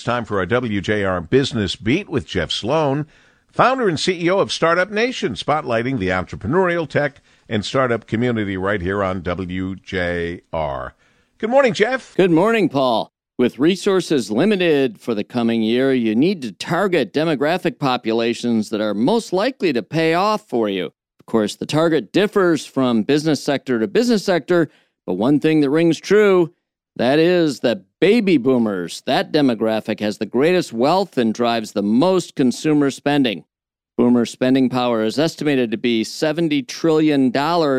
It's time for our WJR Business Beat with Jeff Sloan, founder and CEO of Startup Nation, spotlighting the entrepreneurial tech and startup community right here on WJR. Good morning, Jeff. Good morning, Paul. With resources limited for the coming year, you need to target demographic populations that are most likely to pay off for you. Of course, the target differs from business sector to business sector, but one thing that rings true that is that baby boomers, that demographic has the greatest wealth and drives the most consumer spending. Boomer spending power is estimated to be $70 trillion,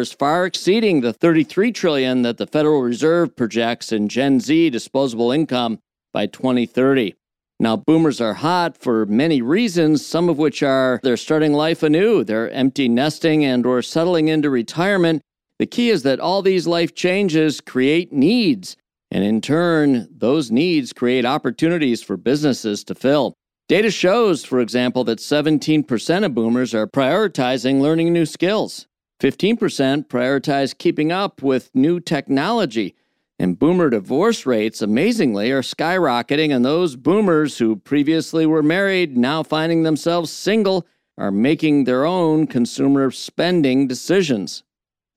far exceeding the 33 trillion that the Federal Reserve projects in Gen Z disposable income by 2030. Now, boomers are hot for many reasons, some of which are they're starting life anew, they're empty nesting and or settling into retirement. The key is that all these life changes create needs and in turn, those needs create opportunities for businesses to fill. Data shows, for example, that 17% of boomers are prioritizing learning new skills. 15% prioritize keeping up with new technology. And boomer divorce rates, amazingly, are skyrocketing, and those boomers who previously were married, now finding themselves single, are making their own consumer spending decisions.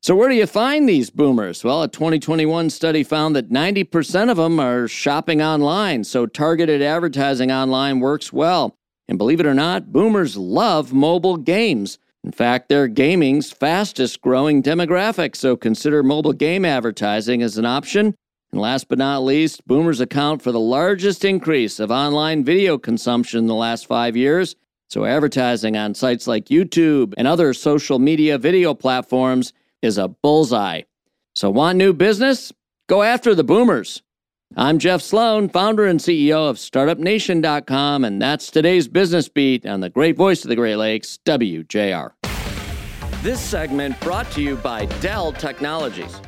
So, where do you find these boomers? Well, a 2021 study found that 90% of them are shopping online, so targeted advertising online works well. And believe it or not, boomers love mobile games. In fact, they're gaming's fastest growing demographic, so consider mobile game advertising as an option. And last but not least, boomers account for the largest increase of online video consumption in the last five years. So, advertising on sites like YouTube and other social media video platforms is a bullseye. So, want new business? Go after the boomers. I'm Jeff Sloan, founder and CEO of StartupNation.com, and that's today's business beat on the great voice of the Great Lakes, WJR. This segment brought to you by Dell Technologies.